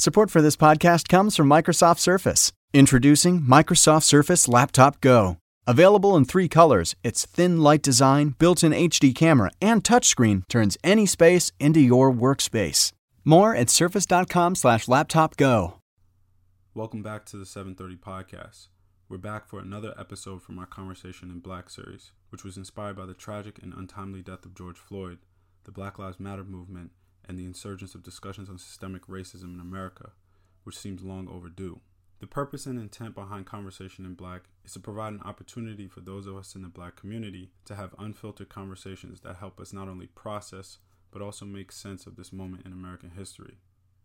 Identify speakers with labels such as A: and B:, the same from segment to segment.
A: Support for this podcast comes from Microsoft Surface. Introducing Microsoft Surface Laptop Go. Available in three colors, its thin, light design, built in HD camera, and touchscreen turns any space into your workspace. More at surface.com/slash laptop go.
B: Welcome back to the 730 podcast. We're back for another episode from our Conversation in Black series, which was inspired by the tragic and untimely death of George Floyd, the Black Lives Matter movement, and the insurgence of discussions on systemic racism in America, which seems long overdue. The purpose and intent behind Conversation in Black is to provide an opportunity for those of us in the black community to have unfiltered conversations that help us not only process, but also make sense of this moment in American history.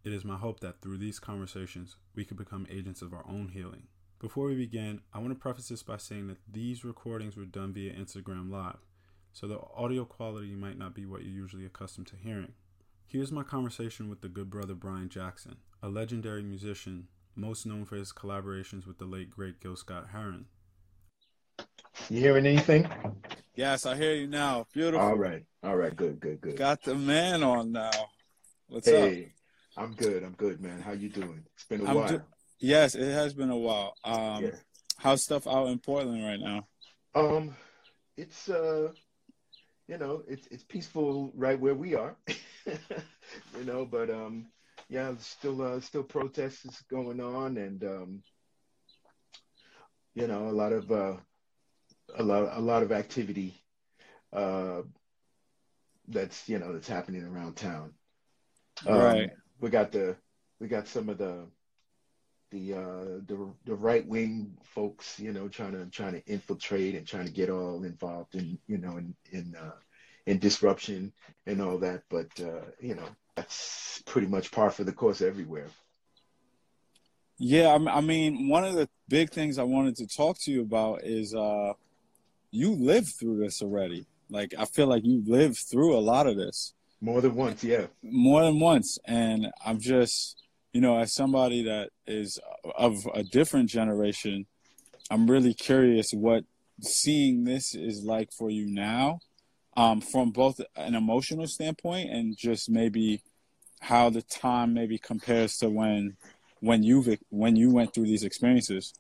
B: It is my hope that through these conversations, we can become agents of our own healing. Before we begin, I want to preface this by saying that these recordings were done via Instagram Live, so the audio quality might not be what you're usually accustomed to hearing. Here's my conversation with the good brother Brian Jackson, a legendary musician most known for his collaborations with the late great Gil Scott Heron.
C: You hearing anything?
D: Yes, I hear you now. Beautiful.
C: All right. All right. Good. Good. Good.
D: Got the man on now. What's up?
C: hey, up? I'm good. I'm good, man. How you doing? It's been a I'm while. Ju-
D: yes, it has been a while. Um, yeah. How's stuff out in Portland right now?
C: Um, it's uh, you know, it's it's peaceful right where we are. you know, but um, yeah, still uh, still protests is going on, and um, you know, a lot of uh, a lot a lot of activity uh, that's you know that's happening around town.
D: Um, right.
C: We got the we got some of the the uh, the the right wing folks, you know, trying to trying to infiltrate and trying to get all involved in you know in in uh, in disruption and all that. But uh, you know, that's pretty much par for the course everywhere.
D: Yeah, I mean, one of the big things I wanted to talk to you about is uh, you lived through this already. Like, I feel like you lived through a lot of this.
C: More than once, yeah.
D: More than once. And I'm just, you know, as somebody that is of a different generation, I'm really curious what seeing this is like for you now um, from both an emotional standpoint and just maybe how the time maybe compares to when when you when you went through these experiences.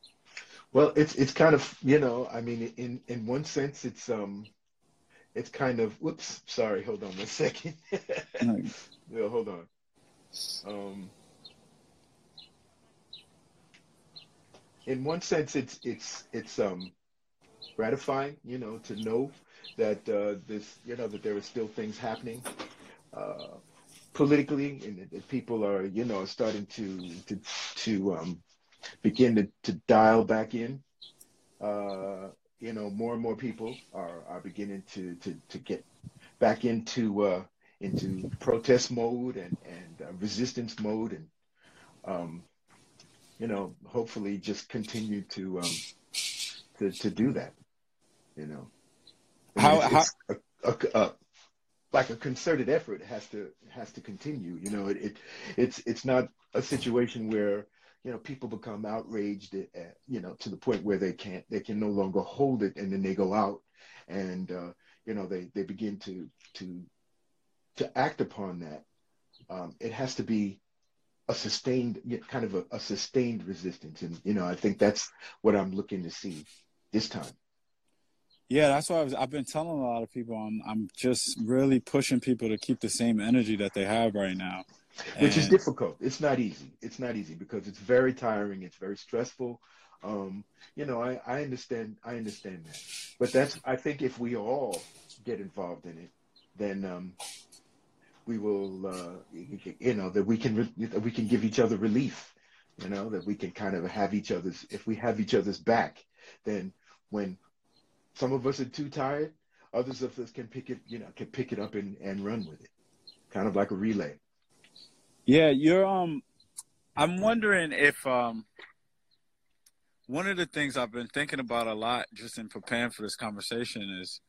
C: Well it's it's kind of you know i mean in in one sense it's um it's kind of whoops sorry hold on a second. Yeah, hold on. Um in one sense it's it's it's um gratifying you know to know that uh, this, you know, that there are still things happening uh, politically, and that people are, you know, starting to to to um, begin to, to dial back in. Uh, you know, more and more people are are beginning to to to get back into uh, into protest mode and and uh, resistance mode, and um, you know, hopefully just continue to um, to to do that. You know. How, how a, a, a, like a concerted effort has to has to continue. You know, it, it it's it's not a situation where you know people become outraged at, you know to the point where they can't they can no longer hold it and then they go out and uh, you know they they begin to to to act upon that. Um, it has to be a sustained kind of a, a sustained resistance, and you know I think that's what I'm looking to see this time.
D: Yeah, that's why I was, I've been telling a lot of people. I'm I'm just really pushing people to keep the same energy that they have right now,
C: which is difficult. It's not easy. It's not easy because it's very tiring. It's very stressful. Um, you know, I, I understand. I understand that, but that's. I think if we all get involved in it, then um, we will. Uh, you know, that we can that we can give each other relief. You know, that we can kind of have each other's. If we have each other's back, then when some of us are too tired. Others of us can pick it, you know, can pick it up and, and run with it, kind of like a relay.
D: Yeah, you're. Um, I'm wondering if um, one of the things I've been thinking about a lot, just in preparing for this conversation, is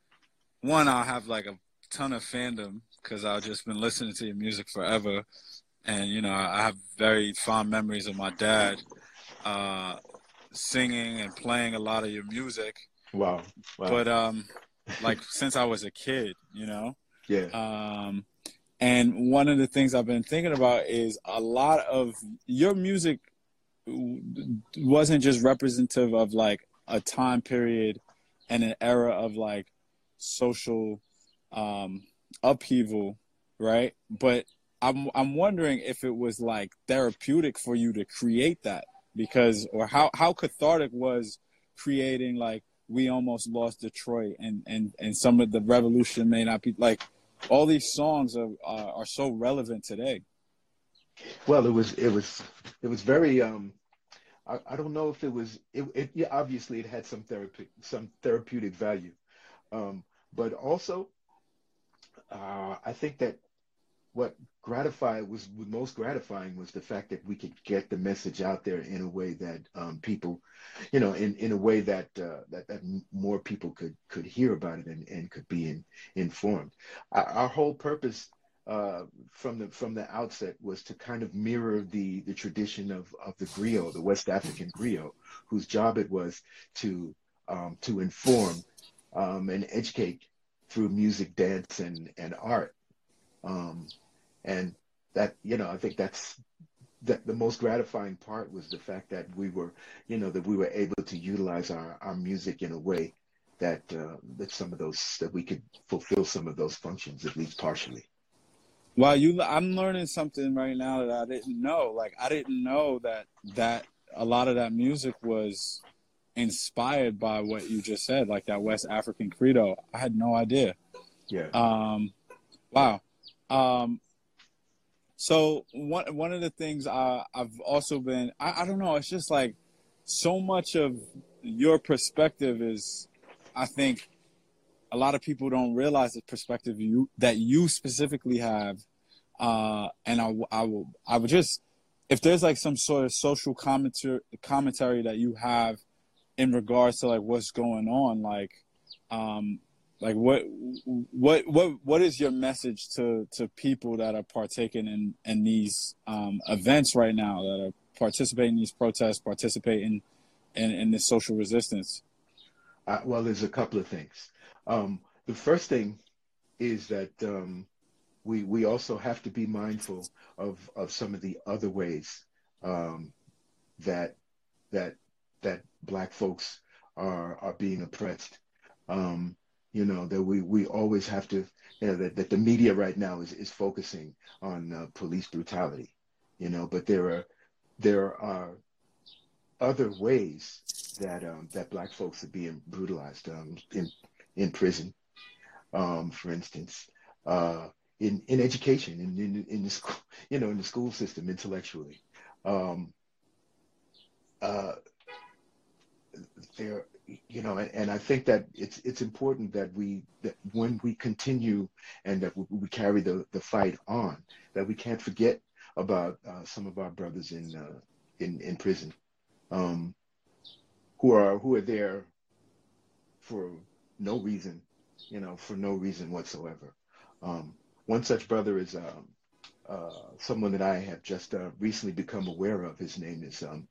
D: one I'll have like a ton of fandom because I've just been listening to your music forever, and you know I have very fond memories of my dad uh, singing and playing a lot of your music
C: Wow. wow.
D: But um, like since I was a kid, you know.
C: Yeah.
D: Um, And one of the things I've been thinking about is a lot of your music wasn't just representative of like a time period and an era of like social um, upheaval, right? But I'm I'm wondering if it was like therapeutic for you to create that because or how how cathartic was creating like we almost lost Detroit and and and some of the revolution may not be like all these songs are are, are so relevant today.
C: Well, it was it was it was very um I, I don't know if it was it, it yeah obviously it had some therapy some therapeutic value um but also uh I think that what gratified was most gratifying was the fact that we could get the message out there in a way that um, people, you know, in, in a way that, uh, that that more people could could hear about it and, and could be in, informed. Our, our whole purpose uh, from the from the outset was to kind of mirror the the tradition of of the griot, the West African griot, whose job it was to um, to inform um, and educate through music, dance, and and art. Um, and that you know i think that's that the most gratifying part was the fact that we were you know that we were able to utilize our, our music in a way that uh, that some of those that we could fulfill some of those functions at least partially
D: Wow, you! I'm learning something right now that I didn't know. Like I didn't know that that a lot of that music was inspired by what you just said, like that West African griot. I had no idea.
C: Yeah.
D: Um, wow. Um, so one one of the things I, I've also been I, I don't know it's just like so much of your perspective is I think a lot of people don't realize the perspective you that you specifically have. Uh, and I, I will I would just if there's like some sort of social commentary commentary that you have in regards to like what's going on like um, like what what what what is your message to to people that are partaking in in these um, events right now that are participating in these protests participating in in this social resistance?
C: Uh, well there's a couple of things. Um, the first thing is that um, we we also have to be mindful of of some of the other ways um, that that that black folks are are being oppressed. Um, you know that we we always have to you know, that, that the media right now is is focusing on uh, police brutality you know but there are there are other ways that um, that black folks are being brutalized um, in in prison. Um, for instance uh, in in education in in, in the school you know in the school system intellectually. Um, uh, there you know, and, and, I think that it's it's important that we that when we continue and that we, we carry the the fight on, that we can't forget about uh, some of our brothers in uh, in in prison, um, who are who are there for no reason, you know, for no reason whatsoever. Um, one such brother is um, uh, someone that I have just uh, recently become aware of. His name is um,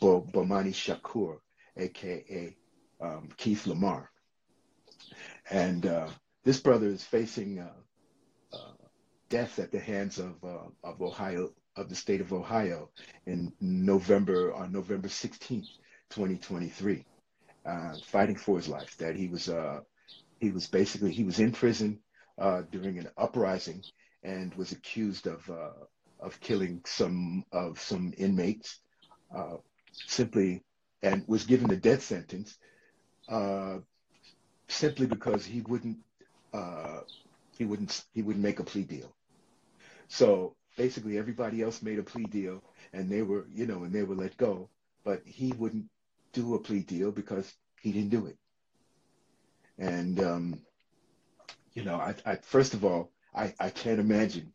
C: Bo, Bomani Shakur aka um, Keith Lamar. And uh, this brother is facing uh, uh, death at the hands of uh, of Ohio of the state of Ohio in November on November 16th, 2023, uh, fighting for his life. That he was uh, he was basically he was in prison during an uprising and was accused of of killing some of some inmates simply and was given the death sentence uh, simply because he wouldn't uh, he wouldn't he wouldn't make a plea deal. So basically, everybody else made a plea deal, and they were you know and they were let go, but he wouldn't do a plea deal because he didn't do it. And um, you know, I, I first of all, I, I can't imagine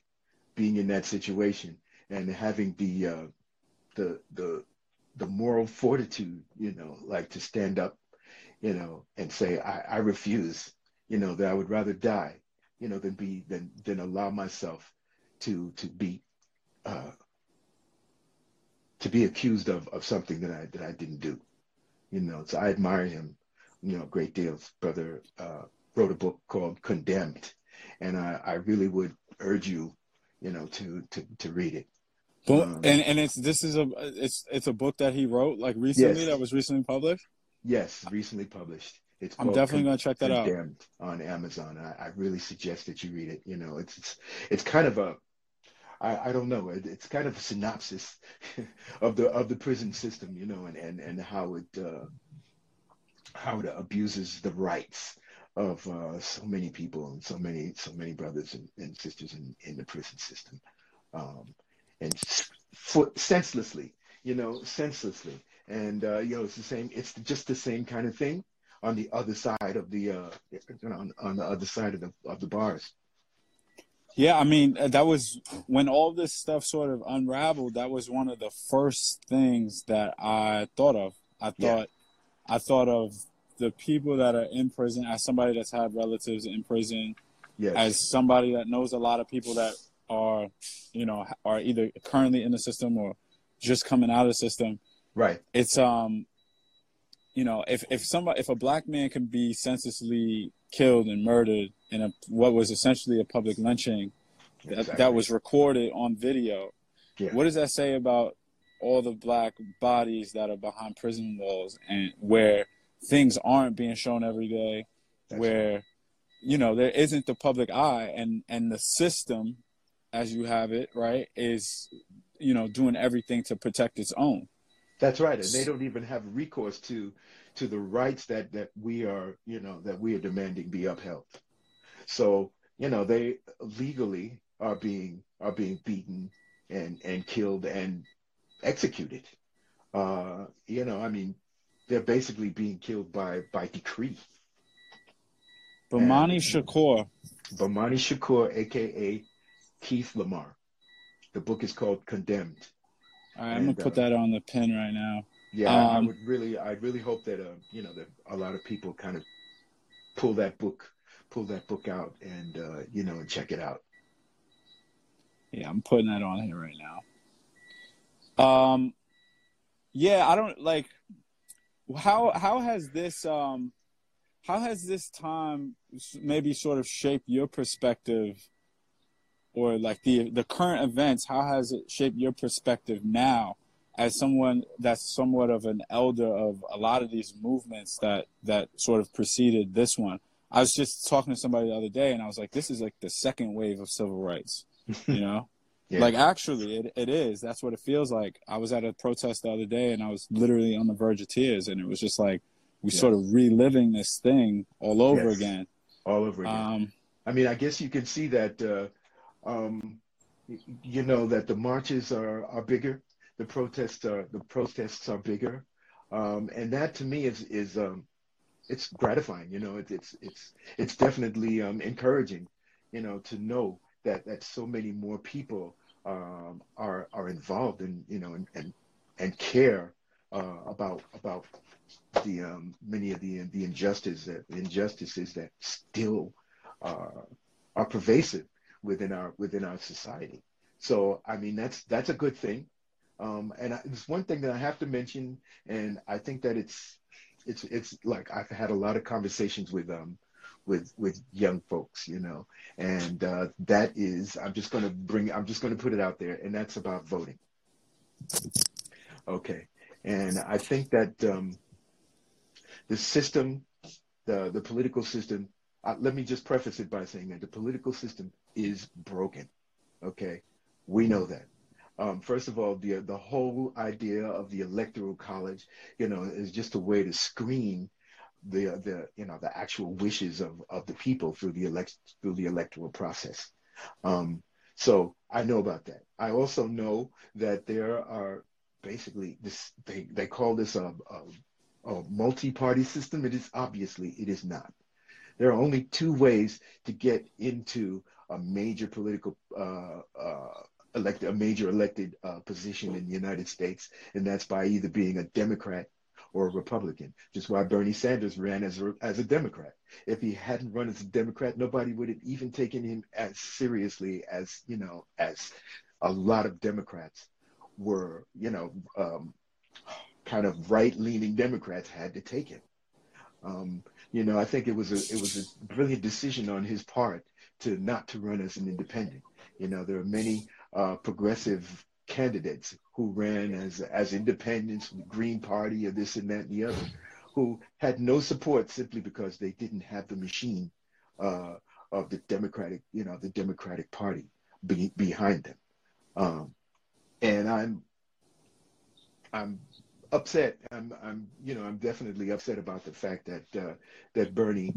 C: being in that situation and having the uh, the the the moral fortitude, you know, like to stand up, you know, and say, I, I refuse, you know, that I would rather die, you know, than be than than allow myself to to be uh, to be accused of of something that I that I didn't do. You know, so I admire him, you know, a great deal. Brother uh, wrote a book called Condemned, and I, I really would urge you, you know, to to to read it. Um,
D: and and it's this is a it's it's a book that he wrote like recently
C: Yes.
D: that was recently published.
C: Yes, recently published. It's
D: I'm definitely gonna check that out.
C: On Amazon. I, I really suggest that you read it. You know, it's it's, it's kind of a I, I don't know. It, it's kind of a synopsis of the of the prison system, you know, and and and how it uh, how it abuses the rights of uh, so many people and so many so many brothers and, and sisters in, in the prison system, um, and for, senselessly, you know, senselessly, and uh, you know, it's the same. It's just the same kind of thing on the other side of the uh, you know, on, on the other side of the of the bars.
D: Yeah, I mean uh, that was when all this stuff sort of unraveled. That was one of the first things that I thought of. I
C: Yeah.
D: thought I thought of the people that are in prison as somebody that's had relatives in prison,
C: Yes.
D: as somebody that knows a lot of people that are, you know, are either currently in the system or just coming out of the system.
C: right.
D: It's um, you know, if if somebody if a black man can be senselessly killed and murdered in a what was essentially a public lynching that, that was recorded on video.
C: Yeah.
D: What does that say about all the black bodies that are behind prison walls and where things aren't being shown every day,
C: That's
D: where you know there isn't the public eye and and the system as you have it, right, is you know doing everything to protect its own.
C: That's right, and they don't even have recourse to to the rights that that we are, you know, that we are demanding be upheld. So, you know, they legally are being are being beaten and and killed and executed. Uh, you know, I mean, they're basically being killed by by decree.
D: Bomani
C: And-
D: Shakur,
C: Bomani Shakur, aka Keith Lamar. The book is called Condemned.
D: all right, I'm gonna put
C: uh,
D: that on the pin right now.
C: Yeah, I
D: Um,
C: would really, I really hope that, uh, you know, that a lot of people kind of pull that book, pull that book out, and uh, you know, and check it out.
D: Yeah, I'm putting that on here right now. Um, yeah, I don't like how how has this um how has this time maybe sort of shaped your perspective or like the the current events how has it shaped your perspective now as someone that's somewhat of an elder of a lot of these movements that that sort of preceded this one i was just talking to somebody the other day and i was like this is like the second wave of civil rights you know
C: Yeah.
D: like actually it, it is that's what it feels like i was at a protest the other day and i was literally on the verge of tears and it was just like we
C: Yes.
D: sort of reliving this thing all over
C: Yes.
D: again
C: all over again.
D: um
C: I mean, I guess you can see that, uh, um, you know, that the marches are are bigger, the protests are the protests are bigger, um, and that to me is is um, it's gratifying. You know, it, it's it's it's definitely um, encouraging. You know, to know that that so many more people um, are are involved in you know and and, and care uh, about about the um, many of the the injustices that injustices that still uh, are pervasive within our within our society. So I mean that's that's a good thing. Um, and I, there's one thing that I have to mention, and I think that it's it's it's like I've had a lot of conversations with um with with young folks, you know, and uh, that is I'm just to bring I'm just to put it out there, and that's about voting. Okay, and I think that um, the system, the the political system. Uh, let me just preface it by saying that the political system is broken. Okay, we know that. Um, first of all, the the whole idea of the electoral college, you know, is just a way to screen the the you know the actual wishes of, of the people through the elect through the electoral process. Um, so I know about that. I also know that there are basically this they, they call this a, a, a multi-party system. It is obviously it is not. There are only two ways to get into a major political uh, uh, elect a major elected uh, position in the United States, and that's by either being a Democrat or a Republican. Just why Bernie Sanders ran as a, as a Democrat. If he hadn't run as a Democrat, nobody would have even taken him as seriously as you know as a lot of Democrats were. You know, um, kind of right-leaning Democrats had to take him. Um, you know, I think it was a it was a brilliant decision on his part to not to run as an independent. You know, there are many uh, progressive candidates who ran as as independents, Green Party, or this and that and the other, who had no support simply because they didn't have the machine uh, of the Democratic, you know, the Democratic Party be, behind them. Um, and I'm I'm upset. I'm I'm you know I'm definitely upset about the fact that uh, that Bernie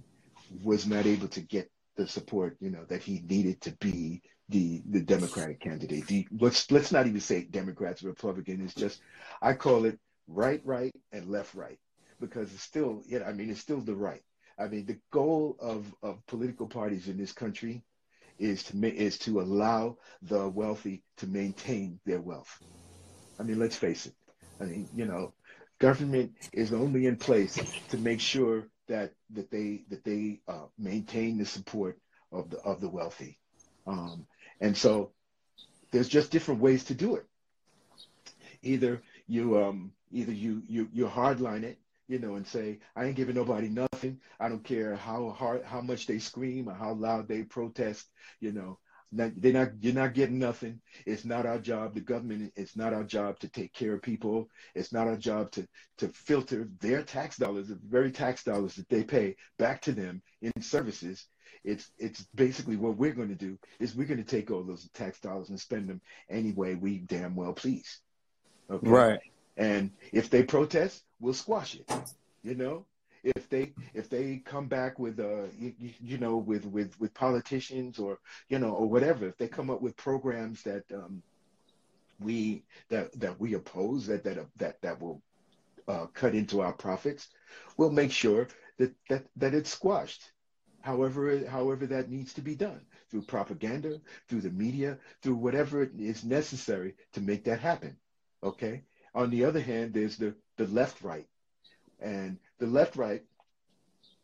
C: was not able to get the support you know that he needed to be the the Democratic candidate. The, let's let's not even say Democrats, Republican. It's just I call it right, right, and left, right, because it's still yeah. I mean, it's still the right. I mean, the goal of of political parties in this country is to is to allow the wealthy to maintain their wealth. I mean, let's face it. I mean, you know, government is only in place to make sure that that they that they uh, maintain the support of the of the wealthy. Um, and so there's just different ways to do it. Either you um, either you you you hardline it, you know, and say I ain't giving nobody nothing. I don't care how hard how much they scream or how loud they protest. You know, not, they're not you're not getting nothing. It's not our job. The government. It's not our job to take care of people. It's not our job to to filter their tax dollars, the very tax dollars that they pay, back to them in services it's it's basically what we're going to do is we're going to take all those tax dollars and spend them any way we damn well please.
D: Okay? Right.
C: And if they protest, we'll squash it. You know, if they if they come back with uh you, you, know with with with politicians or you know or whatever, if they come up with programs that um we that that we oppose that that that that will uh, cut into our profits, we'll make sure that that that it's squashed. However however that needs to be done through propaganda through the media through whatever is necessary to make that happen okay? On the other hand there's the the left right and the left right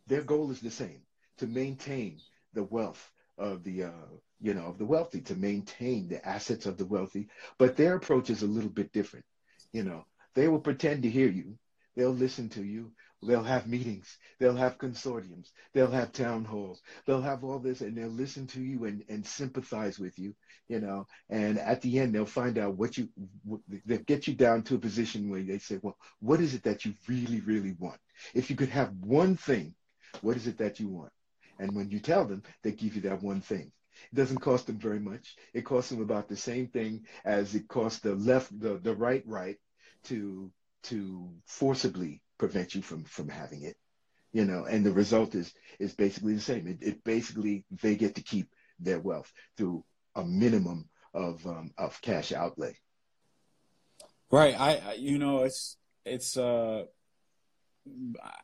C: their goal is the same to maintain the wealth of the uh, you know of the wealthy to maintain the assets of the wealthy. But their approach is a little bit different you know. They will pretend to hear you. They'll listen to you They'll have meetings. They'll have consortiums. They'll have town halls. They'll have all this and they'll listen to you and, and sympathize with you, you know. And at the end, they'll find out what you, they'll get you down to a position where they say, well, what is it that you really, really want? If you could have one thing, what is it that you want? And when you tell them, they give you that one thing. It doesn't cost them very much. It costs them about the same thing as it costs the left, the, the right, right to, to forcibly prevent you from from having it you know and the result is is basically the same it, it basically they get to keep their wealth through a minimum of um, of cash outlay
D: right I, I you know it's it's uh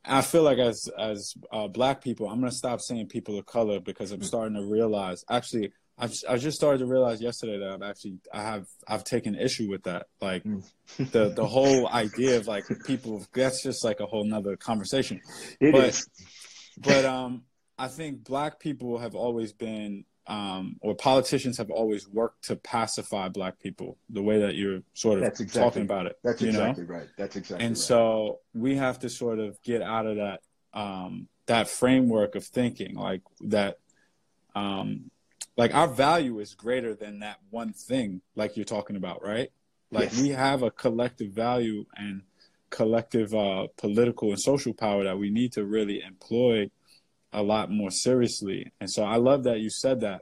D: I feel like as as uh, black people, I'm gonna stop saying people of color because I'm mm. starting to realize. Actually, I've, I just started to realize yesterday that I've actually I have I've taken issue with that. Like mm. the the whole idea of like people that's just like a whole nother conversation.
C: It
D: but,
C: is.
D: but um, I think black people have always been um, or politicians have always worked to pacify black people the way that you're sort of exactly, talking about it.
C: That's exactly know? right. That's exactly. Right.
D: And
C: right.
D: so we have to sort of get out of that um, that framework of thinking like that. Um, like our value is greater than that one thing like you're talking about right? Like yes. we have a collective value and collective uh, political and social power that we need to really employ a lot more seriously. And so i love that you said that.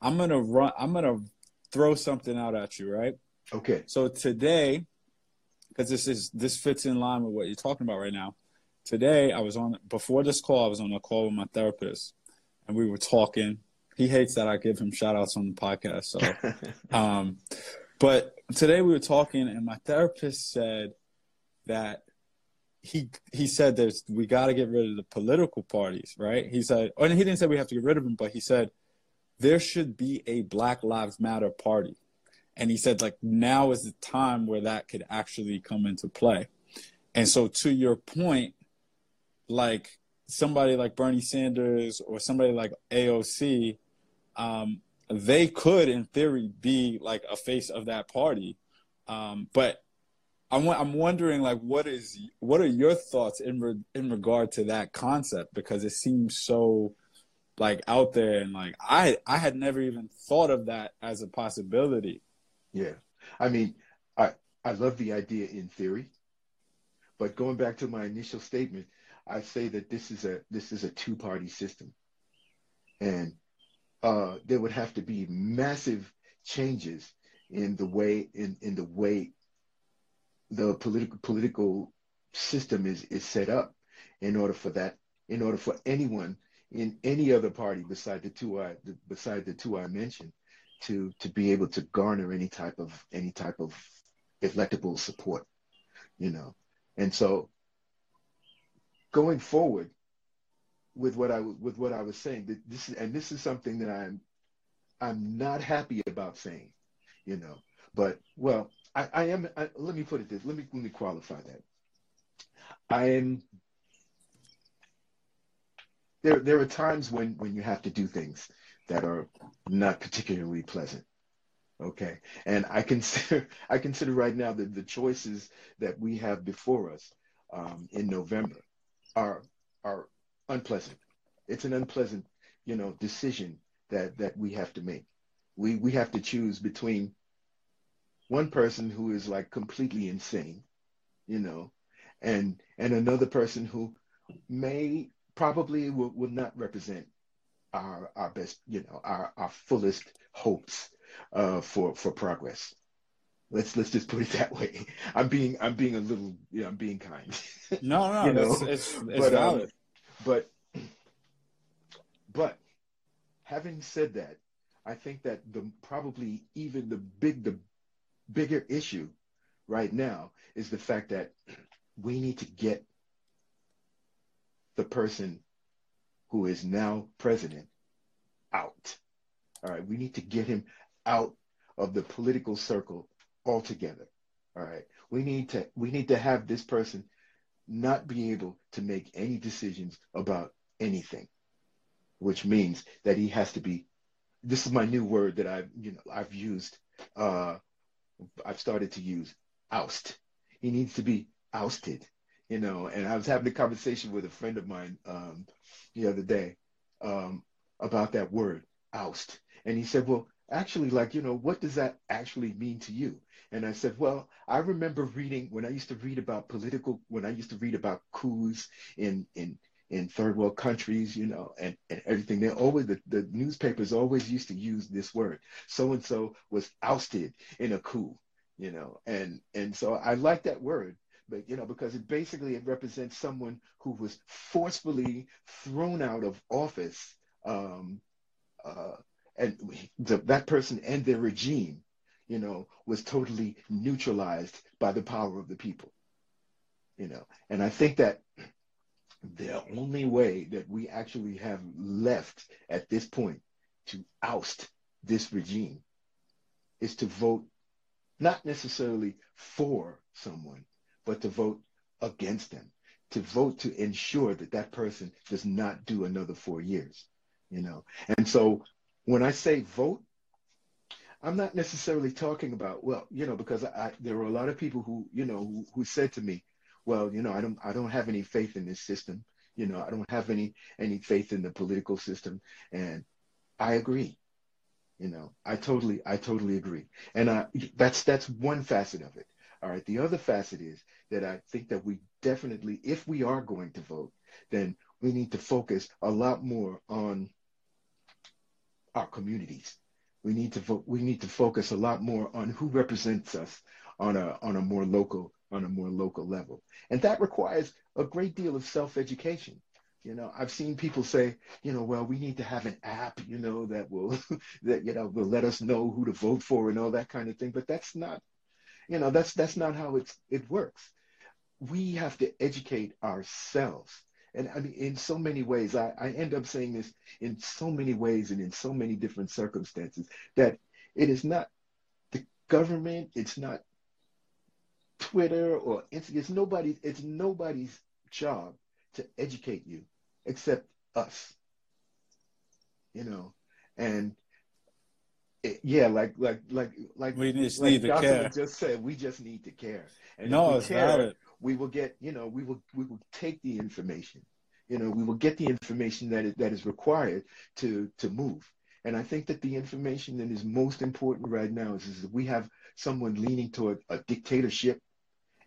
D: I'm gonna run i'm gonna throw something out at you right?
C: Okay.
D: So today because this is this fits in line with what you're talking about right now. Today i was on before this call i was on a call with my therapist and we were talking he hates that I give him shout outs on the podcast. So, um, but today we were talking, and my therapist said that he he said there's we got to get rid of the political parties, right? He said, and he didn't say we have to get rid of them, but he said there should be a Black Lives Matter party, and he said like now is the time where that could actually come into play. And so, to your point, like somebody like Bernie Sanders or somebody like AOC um, they could, in theory, be like a face of that party. Um, but I'm, I'm wondering, like, what is what are your thoughts in re, in regard to that concept? Because it seems so like out there and like I I had never even thought of that as a possibility.
C: Yeah. I mean, I I love the idea in theory, but going back to my initial statement, I say that this is a this is a two-party system. And uh, there would have to be massive changes in the way in, in the way the political political system is, is set up in order for that in order for anyone in any other party beside the two I beside the two I mentioned to to be able to garner any type of any type of electable support, you know. And so going forward with what I with what I was saying, That this is and this is something that I'm I'm not happy about saying, you know. But well, I, I am. I, let me put it this. Let me let me qualify that. I am there there are times when when you have to do things that are not particularly pleasant okay and i consider i consider right now that the choices that we have before us um, in november are are unpleasant it's an unpleasant you know decision that that we have to make we we have to choose between one person who is like completely insane you know and and another person who may probably will, will not represent our our best, you know, our, our fullest hopes uh, for for progress. Let's let's just put it that way. I'm being I'm being a little, you know, I'm being kind.
D: No, no,
C: you know?
D: it's, it's, it's
C: but, um,
D: valid.
C: But but having said that, I think that the probably even the big the bigger issue right now is the fact that we need to get the person who is now president out. All right, we need to get him out of the political circle altogether. All right, we need to we need to have this person not be able to make any decisions about anything, which means that he has to be. This is my new word that I've you know I've used. Uh, I've started to use oust. He needs to be ousted you know, and I was having a conversation with a friend of mine um, the other day um, about that word, oust. And he said, well, actually, like, you know, what does that actually mean to you? And I said, well, I remember reading when I used to read about political, when I used to read about coups in, in, in third world countries, you know, and, and everything. They always, the, the newspapers always used to use this word. So-and-so was ousted in a coup, you know, and, and so I like that word but you know, because it basically it represents someone who was forcefully thrown out of office, um, uh, and the, that person and their regime, you know, was totally neutralized by the power of the people. You know, and I think that the only way that we actually have left at this point to oust this regime is to vote not necessarily for someone, but to vote against them, to vote to ensure that that person does not do another four years, you know. And so when I say vote, I'm not necessarily talking about well, you know, because I, there were a lot of people who, you know, who, who said to me, well, you know, I don't, I don't have any faith in this system. You know, I don't have any any faith in the political system, and I agree. You know, I totally, I totally agree, and I, that's that's one facet of it. All right. The other facet is that I think that we definitely, if we are going to vote, then we need to focus a lot more on our communities. We need to we need to focus a lot more on who represents us on a on a more local on a more local level. And that requires a great deal of self-education. You know, I've seen people say, you know, well, we need to have an app, you know, that will that you know will let us know who to vote for and all that kind of thing. But that's not you know, that's that's not how it's it works. We have to educate ourselves. And I mean, in so many ways, I, I end up saying this in so many ways and in so many different circumstances that it is not the government, it's not Twitter or it's, it's nobody's it's nobody's job to educate you except us. You know, and yeah, like like like like
D: we just
C: like
D: need to care.
C: Just said we just need to care. And
D: no, it's
C: care,
D: valid.
C: We will get you know we will we will take the information, You know, we will get the information that is, that is required to to move. And I think that the information that is most important right now is, is that we have someone leaning toward a dictatorship.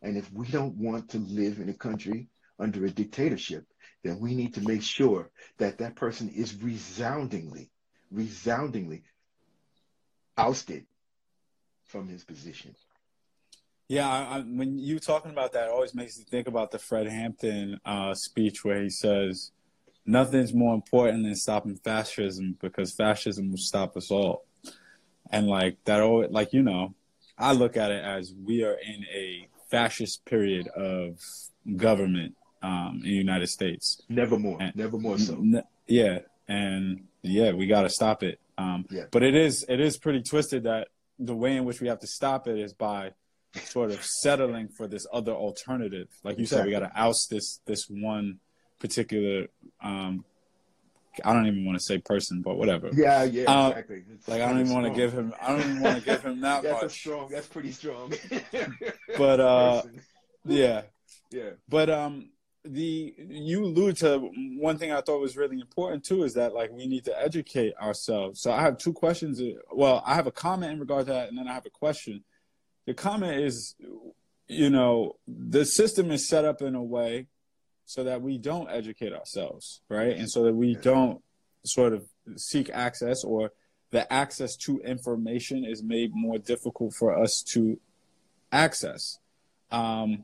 C: And if we don't want to live in a country under a dictatorship, then we need to make sure that that person is resoundingly, resoundingly ousted from his position.
D: Yeah, I, I, when you talking about that, it always makes me think about the Fred Hampton uh, speech where he says, "Nothing's more important than stopping fascism because fascism will stop us all." And like that, always, like you know, I look at it as we are in a fascist period of government um, in the United States.
C: Never more, and, never more so.
D: N- yeah, and yeah, we got to stop it. Um, yeah. But it is it is pretty twisted that the way in which we have to stop it is by sort of settling for this other alternative. Like you exactly. said, we got to oust this this one particular. Um, I don't even want to say person, but whatever.
C: Yeah, yeah, um, exactly.
D: It's like I don't even want to give him. I don't even want to give him that
C: that's
D: much.
C: That's strong. That's pretty strong.
D: but uh, yeah,
C: yeah.
D: But um, the you allude to one thing I thought was really important too is that like we need to educate ourselves. So I have two questions. Well, I have a comment in regard to that, and then I have a question the comment is, you know, the system is set up in a way so that we don't educate ourselves, right? And so that we don't sort of seek access or the access to information is made more difficult for us to access. Um,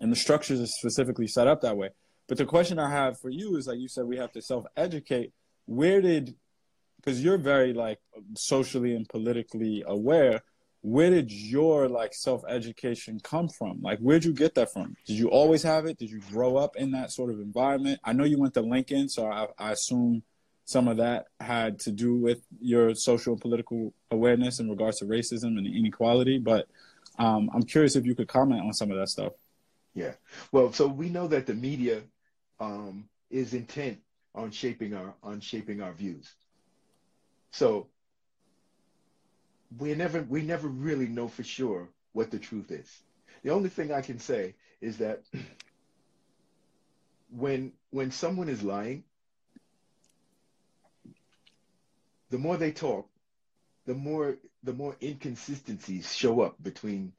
D: and the structures are specifically set up that way. But the question I have for you is like you said, we have to self educate. Where did, because you're very like socially and politically aware, where did your like self education come from? Like, where'd you get that from? Did you always have it? Did you grow up in that sort of environment? I know you went to Lincoln, so I, I assume some of that had to do with your social and political awareness in regards to racism and inequality. But um, I'm curious if you could comment on some of that stuff.
C: Yeah. Well, so we know that the media um, is intent on shaping our on shaping our views. So we never we never really know for sure what the truth is. The only thing I can say is that when when someone is lying, the more they talk, the more the more inconsistencies show up between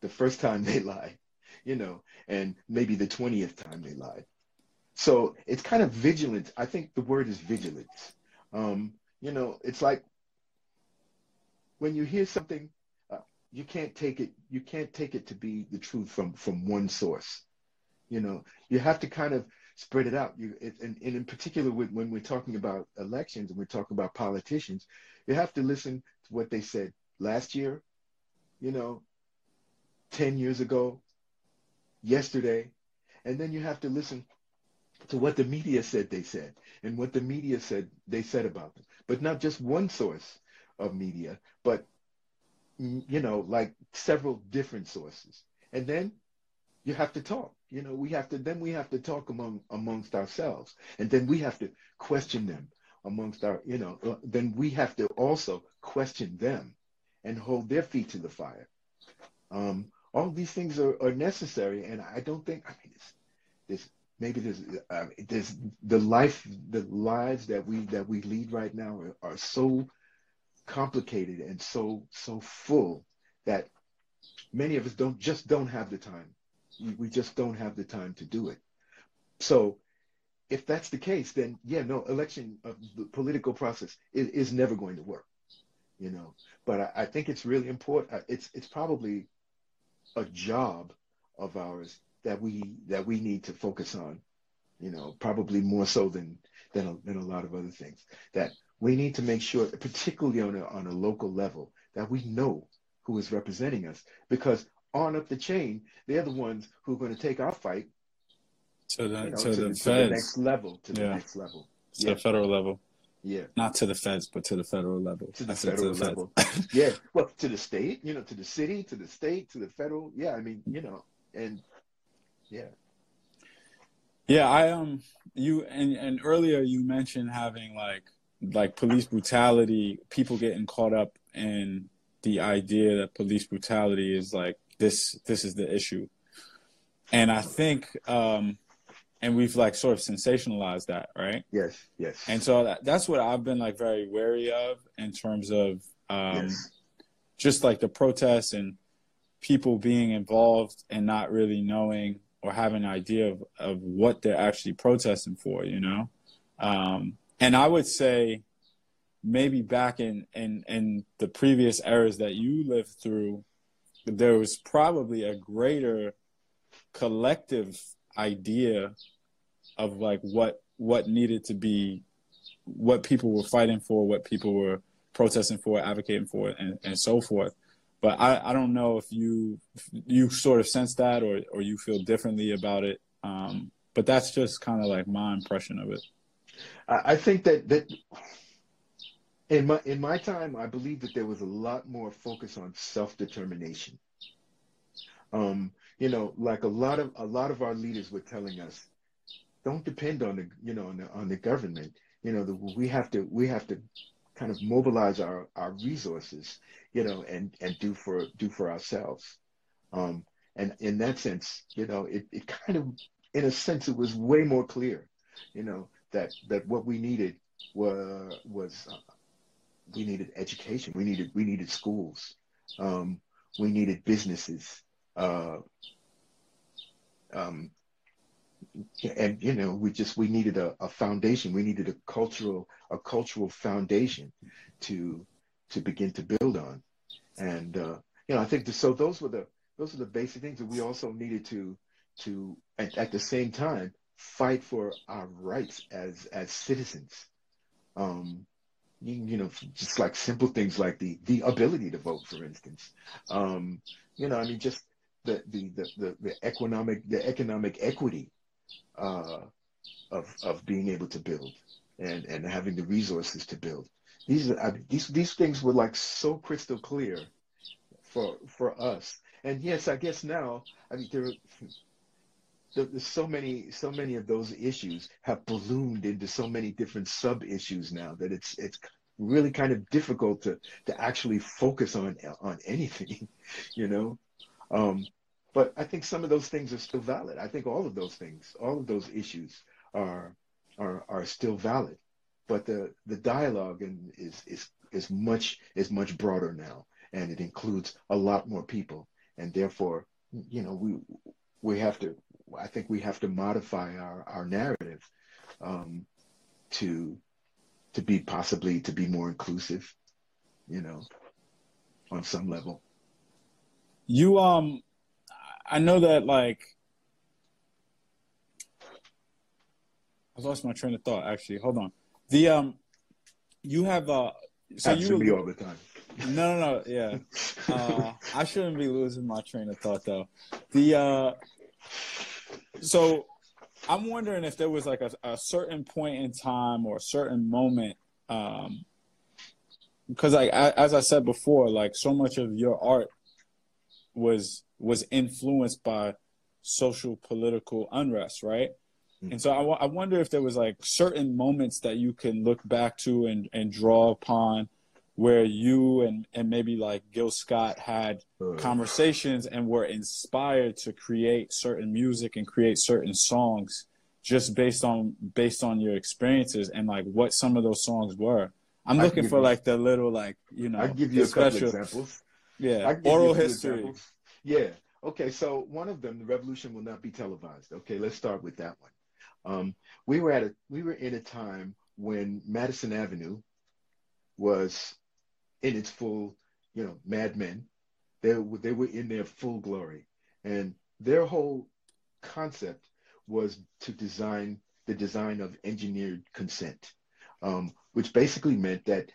C: the first time they lie, you know, and maybe the twentieth time they lied. So it's kind of vigilant. I think the word is vigilance. Um, you know, it's like when you hear something, uh, you can't take it. You can't take it to be the truth from from one source. You know, you have to kind of spread it out. You it, and, and in particular, with, when we're talking about elections and we're talking about politicians, you have to listen to what they said last year. You know, ten years ago, yesterday, and then you have to listen to what the media said they said and what the media said they said about them, but not just one source of media, but you know, like several different sources. And then you have to talk. You know, we have to then we have to talk among amongst ourselves, and then we have to question them amongst our. You know, uh, then we have to also question them and hold their feet to the fire. Um, all these things are, are necessary, and I don't think. I mean, this maybe there's uh, there's the life the lives that we that we lead right now are, are so complicated and so so full that many of us don't just don't have the time. We, just don't have the time to do it. So if that's the case, then yeah, no, election of the political process is, is never going to work. You know, but I, I think it's really important. Uh, it's it's probably a job of ours that we that we need to focus on. You know, probably more so than than a, than a lot of other things. That we need to make sure, particularly on a, on a local level, that we know who is representing us because on up the chain, they're the ones who are going to take our fight
D: to the,
C: you know,
D: to,
C: to,
D: the,
C: the,
D: to
C: the next level, to
D: yeah.
C: the next level.
D: To yeah. the federal level.
C: Yeah.
D: Not to the feds, but to the federal level.
C: To the federal to level. yeah. Well, to the state, you know, to the city, to the state, to the federal. Yeah. I mean, you know, and yeah.
D: Yeah, I um you and and earlier you mentioned having like like police brutality, people getting caught up in the idea that police brutality is like this this is the issue. And I think um and we've like sort of sensationalized that, right?
C: Yes, yes.
D: And so that, that's what I've been like very wary of in terms of um,
C: yes.
D: just like the protests and people being involved and not really knowing or having an idea of, of what they're actually protesting for, you know? Um, and I would say maybe back in, in, in the previous eras that you lived through, there was probably a greater collective idea of like what what needed to be what people were fighting for, what people were protesting for, advocating for, and, and so forth. But I, I don't know if you you sort of sense that or or you feel differently about it. Um, but that's just kind of like my impression of it.
C: I think that that in my in my time, I believe that there was a lot more focus on self determination. Um, you know, like a lot of a lot of our leaders were telling us, don't depend on the you know on the, on the government. You know, the, we have to we have to kind of mobilize our our resources, you know, and and do for do for ourselves. Um, and in that sense, you know, it, it kind of in a sense it was way more clear, you know, that that what we needed were was uh, we needed education, we needed we needed schools, um, we needed businesses, uh, um, and you know we just we needed a, a, foundation. We needed a cultural a cultural foundation to to begin to build on. And uh, you know i think the, so those were the those are the basic things that we also needed to to at, at the same time fight for our rights as as citizens um you, you, know just like simple things like the the ability to vote for instance um you know i mean just the the the, the, economic the economic equity uh, of of being able to build and and having the resources to build. These are these these things were like so crystal clear for for us. And yes, I guess now I mean there. There's so many, so many of those issues have ballooned into so many different sub issues now that it's it's really kind of difficult to to actually focus on on anything, you know. Um, but I think some of those things are still valid. I think all of those things, all of those issues are are are still valid. But the the dialogue and is is is much is much broader now, and it includes a lot more people, and therefore, you know, we we have to. I think we have to modify our our narrative um, to to be possibly to be more inclusive, you know, on some level.
D: You um I know that like I lost my train of thought. Actually, hold on. The um, you have uh,
C: so Happens you me all the time.
D: No, no, no. Yeah, uh, I shouldn't be losing my train of thought though. The uh, so I'm wondering if there was like a, a certain point in time or a certain moment, um, because like as I said before, like so much of your art was was influenced by social political unrest, right? Mm-hmm. And so I, w- I wonder if there was like certain moments that you can look back to and, and draw upon where you and, and maybe like Gil Scott had conversations and were inspired to create certain music and create certain songs just based on based on your experiences and like what some of those songs were. I'm looking for you, like the little like you know.
C: I give you a special, couple examples.
D: Yeah, oral history.
C: Examples. Yeah. Okay. So one of them, the revolution will not be televised. Okay. Let's start with that one. Um, we were at a we were in a time when Madison Avenue was in its full, you know, Mad Men. They they were in their full glory, and their whole concept was to design the design of engineered consent, um, which basically meant that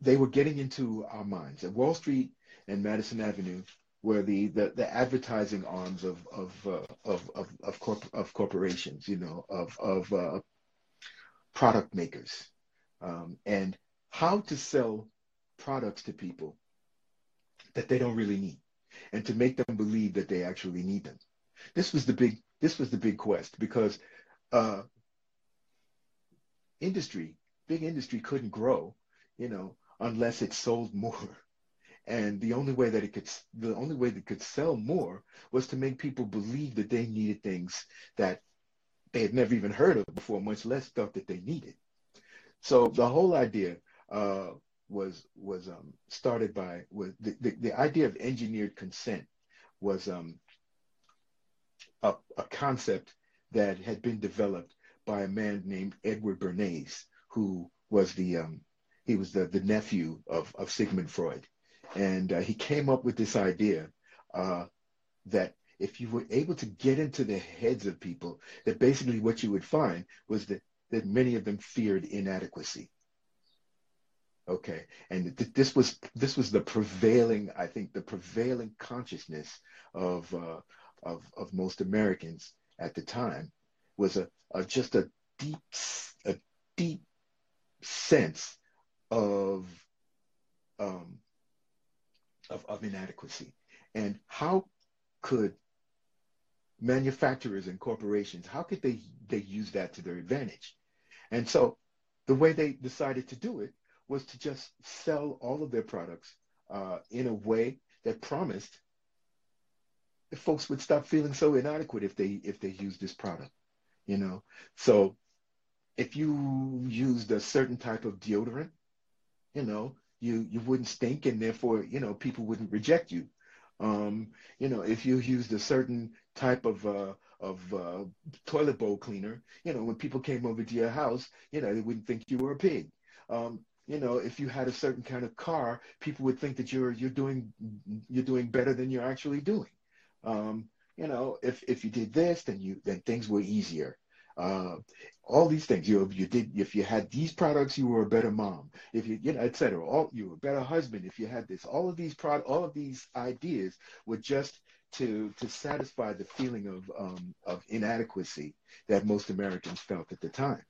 C: they were getting into our minds. At Wall Street and Madison Avenue were the, the, the advertising arms of of uh, of of of, corp- of, corporations, you know, of of uh, product makers, um, and how to sell products to people that they don't really need, and to make them believe that they actually need them. This was the big this was the big quest because uh, industry, big industry, couldn't grow, you know, unless it sold more. And the only way that it could, the only way that it could sell more was to make people believe that they needed things that they had never even heard of before, much less thought that they needed. So the whole idea uh, was was um, started by was the, the, the, idea of engineered consent was um, a, a concept that had been developed by a man named Edward Bernays, who was the um, he was the, the nephew of, of Sigmund Freud. And uh, he came up with this idea uh, that if you were able to get into the heads of people, that basically what you would find was that, that many of them feared inadequacy. Okay, and th- this was this was the prevailing, I think, the prevailing consciousness of uh, of of most Americans at the time was a, a just a deep a deep sense of um, of, of inadequacy. And how could manufacturers and corporations, how could they, they use that to their advantage? And so the way they decided to do it was to just sell all of their products uh, in a way that promised that folks would stop feeling so inadequate if they if they used this product, you know. So if you used a certain type of deodorant, you know, you you wouldn't stink and therefore, you know, people wouldn't reject you. Um, you know, if you used a certain type of uh, of uh, toilet bowl cleaner, you know, when people came over to your house, you know, they wouldn't think you were a pig. Um, you know, if you had a certain kind of car, people would think that you're you're doing you're doing better than you're actually doing. Um, you know, if if you did this, then you then things were easier. Uh, all these things. You you did if you had these products, you were a better mom. If you you know, etc. All you were a better husband if you had this. All of these product, all of these ideas were just to to satisfy the feeling of um, of inadequacy that most Americans felt at the time.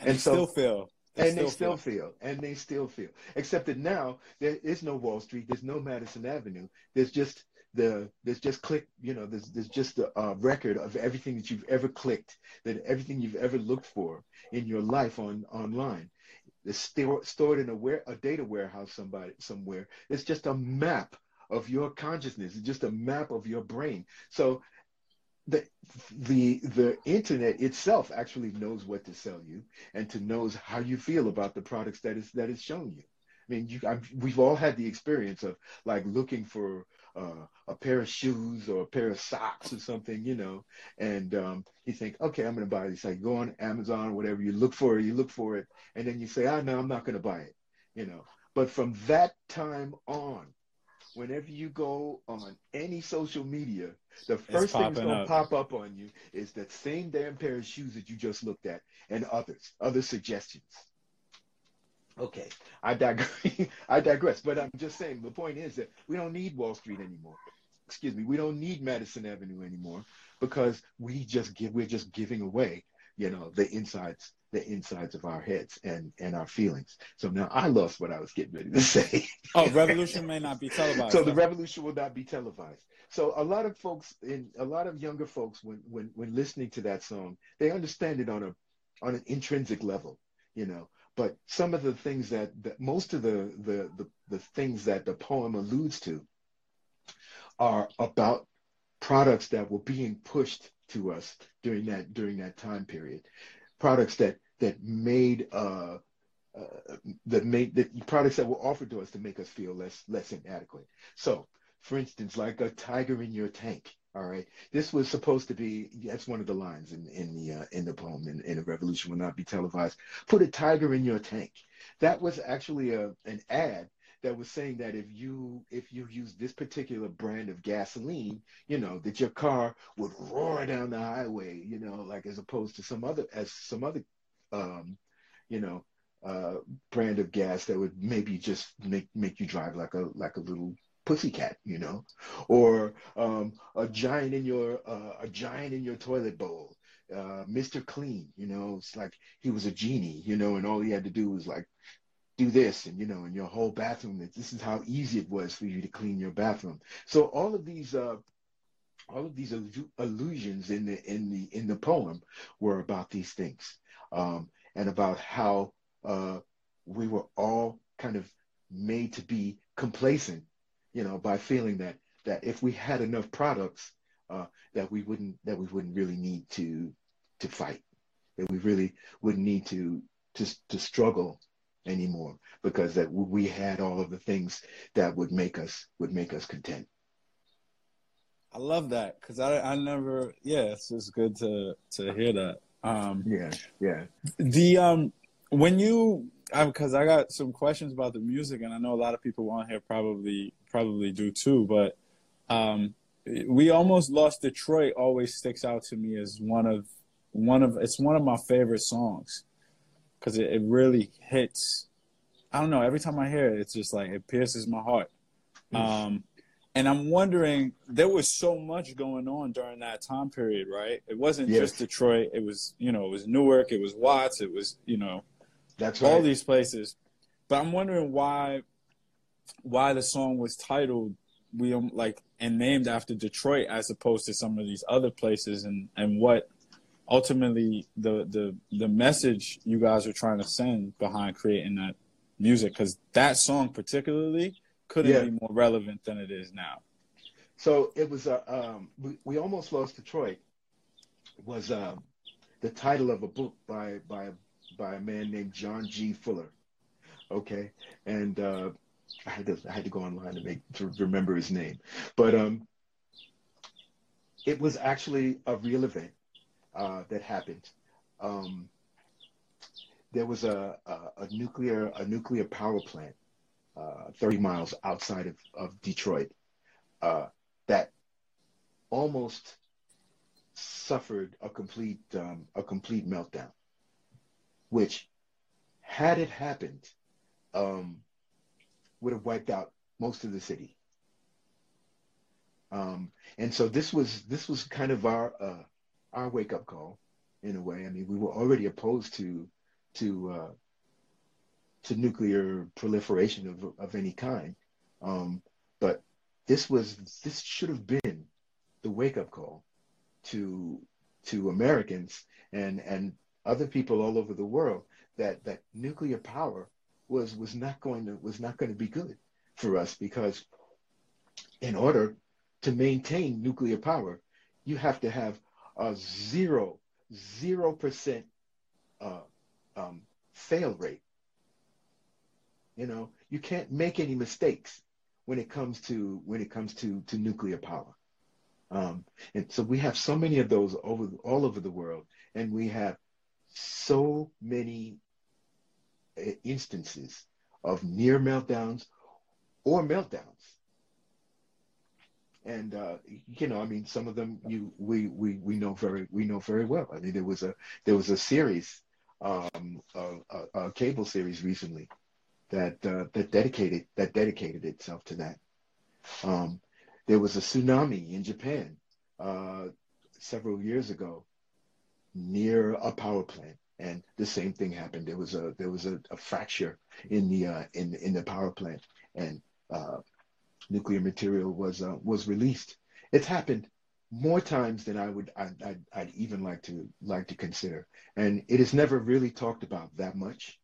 D: And, and so, still feel.
C: They and still they still feel. feel. and they still feel. Except that now there is no Wall Street, there's no Madison Avenue. There's just the there's just click you know there's there's just a, a, uh, record of everything that you've ever clicked that everything you've ever looked for in your life on online. It's stored in a where a data warehouse somebody somewhere. It's just a map of your consciousness. It's just a map of your brain. So the the the internet itself actually knows what to sell you and to knows how you feel about the products that is that is shown you. I mean, you, we've all had the experience of like looking for uh, a pair of shoes or a pair of socks or something, you know, and um, you think, okay, I'm going to buy this. Like go on Amazon or whatever, you look for it, you look for it, and then you say, ah, no, I'm not going to buy it, you know. But from that time on, whenever you go on any social media, the first thing that's going to pop up on you is that same damn pair of shoes that you just looked at and others, other suggestions. Okay, I digress. I digress. But I'm just saying the point is that we don't need Wall Street anymore. Excuse me, we don't need Madison Avenue anymore because we just give we're just giving away, you know, the insides the insides of our heads and and our feelings. So now I lost what I was getting ready to say.
D: oh, revolution may not be televised.
C: So the revolution will not be televised. So a lot of folks in a lot of younger folks when when when listening to that song, they understand it on a on an intrinsic level, you know. But some of the things that, that most of the, the, the, the things that the poem alludes to are about products that were being pushed to us during that during that time period, products that that made uh, uh, that made that products that were offered to us to make us feel less less inadequate. So, for instance, like a tiger in your tank. All right. This was supposed to be that's one of the lines in, in the uh, in the poem in, in the revolution will not be televised. Put a tiger in your tank. That was actually a an ad that was saying that if you if you use this particular brand of gasoline, you know, that your car would roar down the highway, you know, like as opposed to some other as some other um, you know, uh, brand of gas that would maybe just make make you drive like a like a little pussycat, you know, or um, a giant in your uh, a giant in your toilet bowl, uh, Mr. Clean, you know, it's like he was a genie, you know, and all he had to do was like do this, and you know, in your whole bathroom, this is how easy it was for you to clean your bathroom. So all of these. Uh, all of these allusions in the in the in the poem were about these things, um, and about how uh, we were all kind of made to be complacent you know, by feeling that that if we had enough products, uh, that we wouldn't that we wouldn't really need to to fight, that we really wouldn't need to to to struggle anymore because that we had all of the things that would make us would make us content.
D: I love that because I I never yeah it's just good to to hear that. Um,
C: yeah, yeah.
D: The um when you because I got some questions about the music and I know a lot of people on here probably probably do too, but um we almost lost Detroit always sticks out to me as one of one of it's one of my favorite songs because it, it really hits. I don't know. Every time I hear it, it's just like it pierces my heart. Um, and I'm wondering, there was so much going on during that time period, right? It wasn't yes. just Detroit. It was, you know, it was Newark. It was Watts. It was, you know,
C: that's
D: right. all these places. But I'm wondering why, why the song was titled we um, like and named after Detroit as opposed to some of these other places, and and what ultimately the the the message you guys are trying to send behind creating that music. Because that song particularly couldn't yeah. be more relevant than it is now.
C: So it was uh, um, we, we almost lost detroit was uh, the title of a book by by by a man named john g. Fuller. Okay? And uh, I had to I had to go online to make to remember his name, but um, it was actually a real event uh, that happened. Um, there was a, a, a, nuclear a nuclear power plant uh, 30 miles outside of, of Detroit uh, that almost suffered a complete um, a complete meltdown, which had it happened um, would have wiped out most of the city. Um, and so this was this was kind of our uh, our wake up call in a way. I mean, we were already opposed to to uh, to nuclear proliferation of of any kind, um, but this was this should have been the wake up call to to Americans and and other people all over the world that that nuclear power was was not going to was not going to be good for us because in order to maintain nuclear power, you have to have a zero, zero percent uh, um, fail rate. You know, you can't make any mistakes when it comes to when it comes to to nuclear power. Um, and so we have so many of those over all over the world, and we have so many instances of near meltdowns or meltdowns and uh, you know, I mean, some of them you we we we know very we know very well. I mean, there was a there was a series, um, a, a, a cable series recently that uh, that dedicated that dedicated itself to that. Um, there was a tsunami in Japan uh, several years ago near a power plant, and the same thing happened. There was a there was a, a fracture in the uh, in in the power plant, and uh, nuclear material was uh, was released. It's happened more times than I would I, I'd, I'd even like to like to consider, and it is never really talked about that much.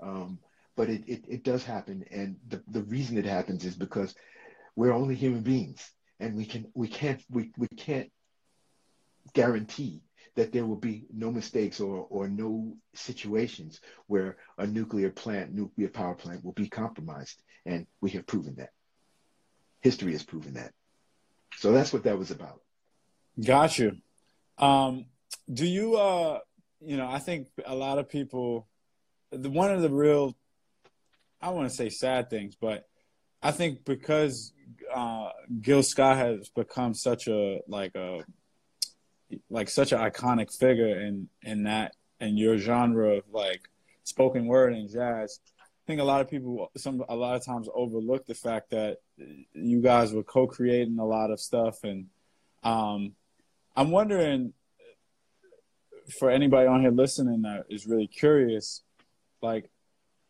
C: Um, but it, it, it does happen, and the, the reason it happens is because we're only human beings, and we can we can't we, we can't guarantee that there will be no mistakes or, or no situations where a nuclear plant, nuclear power plant will be compromised. And we have proven that. History has proven that. So that's what that was about.
D: Got you. Um, do you, uh, you know, I think a lot of people, the, one of the real, I want to say sad things, but I think because uh, Gil Scott has become such a like a like such an iconic figure in in that in your genre of like spoken word and jazz. I think a lot of people some a lot of times overlook the fact that you guys were co-creating a lot of stuff and um, I'm wondering for anybody on here listening that is really curious like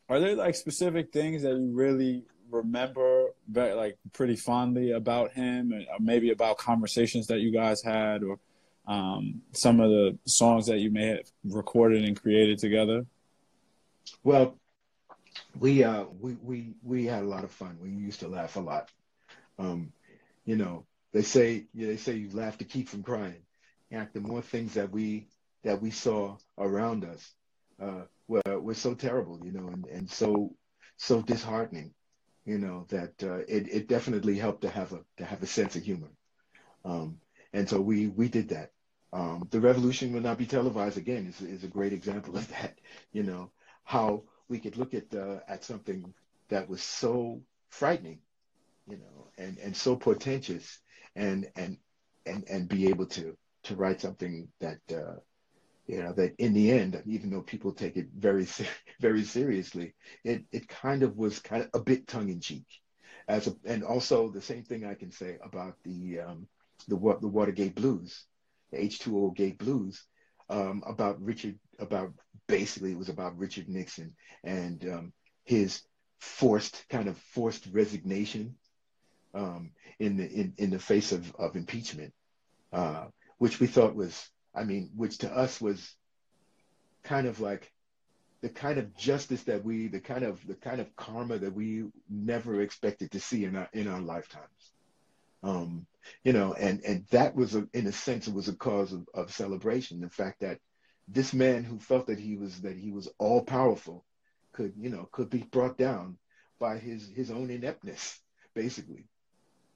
D: are there like specific things that you really remember like pretty fondly about him and maybe about conversations that you guys had or um, some of the songs that you may have recorded and created together?
C: Well, we uh we we we had a lot of fun. We used to laugh a lot. Um, you know, they say yeah, they say you laugh to keep from crying. And the more things that we that we saw around us uh, were were so terrible, you know, and, and so so disheartening, you know, that uh, it it definitely helped to have a to have a sense of humor. Um, and so we we did that. Um, the revolution will not be televised again is, is a great example of that. You know how we could look at uh, at something that was so frightening, you know, and, and so portentous, and and and and be able to to write something that uh, you know that in the end, even though people take it very very seriously, it it kind of was kind of a bit tongue in cheek, as a, and also the same thing I can say about the um, the the Watergate Blues, the H2O Gate Blues, um, about Richard about basically it was about Richard Nixon and um, his forced kind of forced resignation um, in the in, in the face of, of impeachment, uh, which we thought was I mean, which to us was kind of like the kind of justice that we the kind of the kind of karma that we never expected to see in our in our lifetimes. Um, you know, and and that was a, in a sense it was a cause of, of celebration. The fact that this man who felt that he was that he was all powerful could you know could be brought down by his his own ineptness basically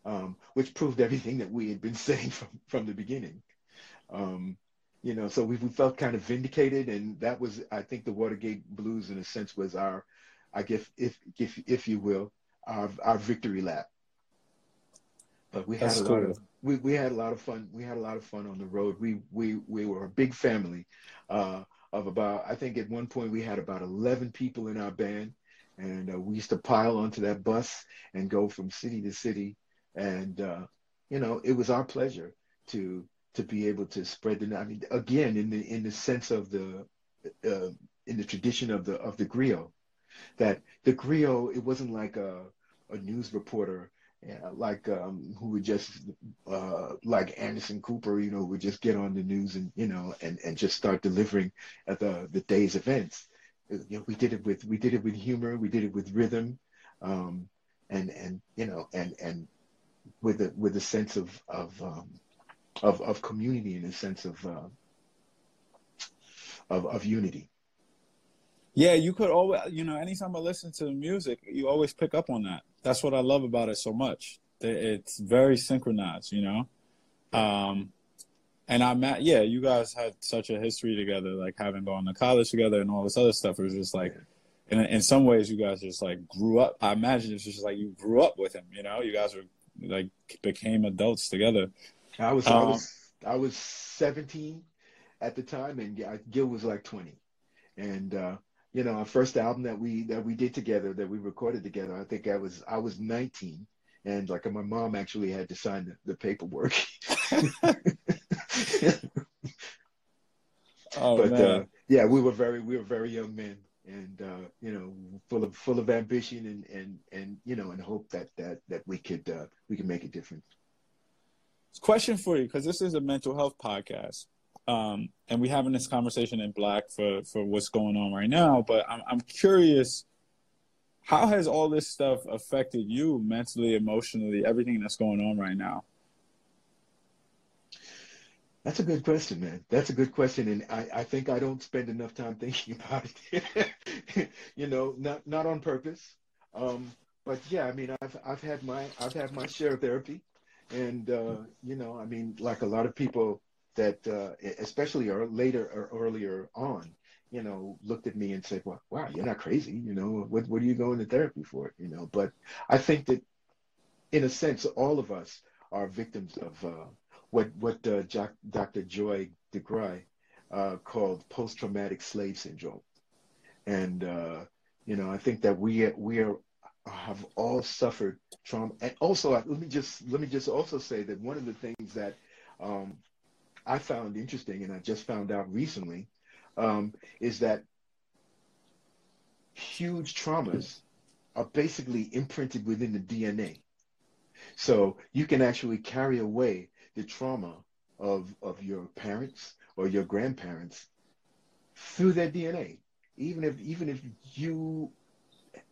C: um, which proved everything that we had been saying from from the beginning um, you know so we, we felt kind of vindicated and that was i think the watergate blues in a sense was our i guess if if if you will our our victory lap but we had a cool. lot of we, we had a lot of fun. We had a lot of fun on the road. We we we were a big family uh, of about. I think at one point we had about eleven people in our band, and uh, we used to pile onto that bus and go from city to city. And uh, you know, it was our pleasure to to be able to spread the. I mean, again, in the in the sense of the uh, in the tradition of the of the griot, that the griot it wasn't like a a news reporter yeah, like um, who would just uh, like Anderson Cooper, you know, would just get on the news and you know and, and just start delivering at the the day's events. Uh, you know, we did it with we did it with humor, we did it with rhythm, um, and and you know and and with a with a sense of of um, of, of community and a sense of uh, of of unity.
D: Yeah, you could always, you know, anytime I listen to the music, you always pick up on that. That's what I love about it so much. It's very synchronized, you know. Um, and I'm at, yeah, you guys had such a history together, like having gone to college together and all this other stuff. It was just like, in in some ways, you guys just like grew up. I imagine it's just like you grew up with him, you know. You guys were like became adults together.
C: I was, um, I was, I was 17 at the time, and Gil was like 20, and. uh you know, our first album that we that we did together, that we recorded together. I think I was I was 19, and like my mom actually had to sign the, the paperwork. oh but man. Uh, yeah, we were very we were very young men, and uh, you know, full of full of ambition and and and you know, and hope that that that we could uh, we could make a difference.
D: Question for you, because this is a mental health podcast um, and we're having this conversation in black for for what's going on right now. But I'm I'm curious, how has all this stuff affected you mentally, emotionally, everything that's going on right now?
C: That's a good question, man. That's a good question, and I, I think I don't spend enough time thinking about it. you know, not not on purpose. Um, but yeah, I mean, I've I've had my I've had my share of therapy, and uh, you know, I mean, like a lot of people, that uh, especially or later or earlier on, you know, looked at me and said, "Well, wow, you're not crazy. You know, what what are you going to therapy for? You know." But I think that, in a sense, all of us are victims of uh, what what uh, Dr. Joy DeGruy uh, called post-traumatic slave syndrome, and uh, you know, I think that we we are have all suffered trauma, and also let me just let me just also say that one of the things that um, I found interesting, and I just found out recently, um, is that huge traumas are basically imprinted within the DNA. So you can actually carry away the trauma of, of your parents or your grandparents through their DNA. Even if even if you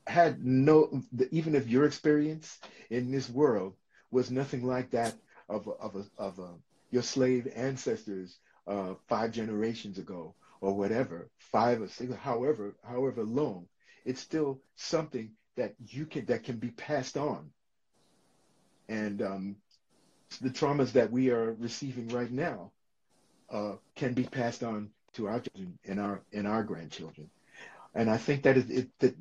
C: had no, even if your experience in this world was nothing like that of a, of a, of a, your slave ancestors uh, five generations ago or whatever, five or six, however, however long, it's still something that you can that can be passed on. And um, the traumas that we are receiving right now uh, can be passed on to our children and our and our grandchildren. And I think that it, it that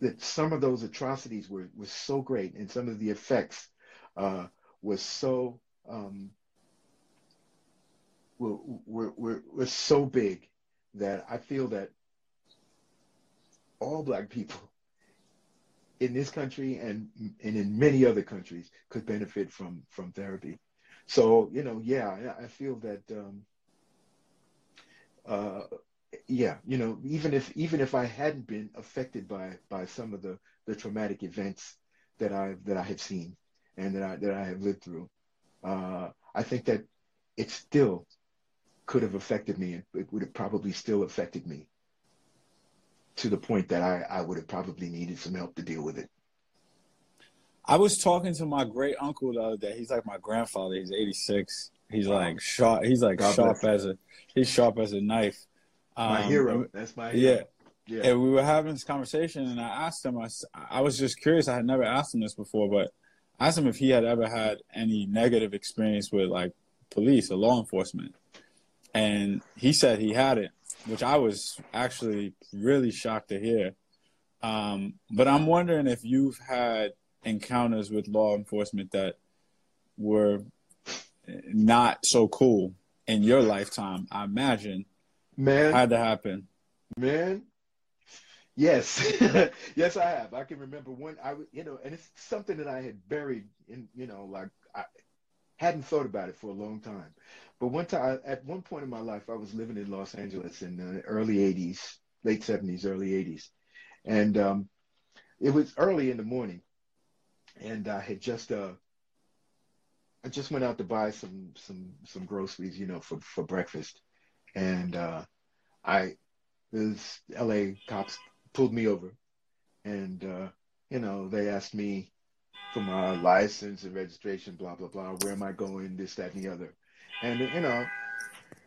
C: that some of those atrocities were were so great, and some of the effects uh, was so um, were, were, were, so big that I feel that all black people in this country and and in many other countries could benefit from from therapy. So you know, yeah, I feel that. Um, uh, yeah, you know, even if even if I hadn't been affected by by some of the the traumatic events that I that I have seen and that I that I have lived through, uh, I think that it's still could have affected me, and it would have probably still affected me to the point that I, I would have probably needed some help to deal with it.
D: I was talking to my great uncle the other day. He's like my grandfather. He's 86. He's like sharp. He's like God sharp as a he's sharp as a knife.
C: Um, my hero. That's my hero.
D: Yeah. Yeah. And we were having this conversation, and I asked him. I, I was just curious. I had never asked him this before, but I asked him if he had ever had any negative experience with like police or law enforcement, and he said he had it, which I was actually really shocked to hear. Um, but I'm wondering if you've had encounters with law enforcement that were not so cool in your lifetime. I imagine
C: man
D: had to happen.
C: Man, yes, yes, I have. I can remember when I, you know, and it's something that I had buried in, you know, like I hadn't thought about it for a long time. But one time, at one point in my life, I was living in Los Angeles in the early '80s, late '70s, early '80s, and um, it was early in the morning, and I had just uh, I just went out to buy some some some groceries, you know, for for breakfast, and uh, I this L.A. cops pulled me over, and uh, you know they asked me for my license and registration, blah blah blah. Where am I going? This, that, and the other, and you know,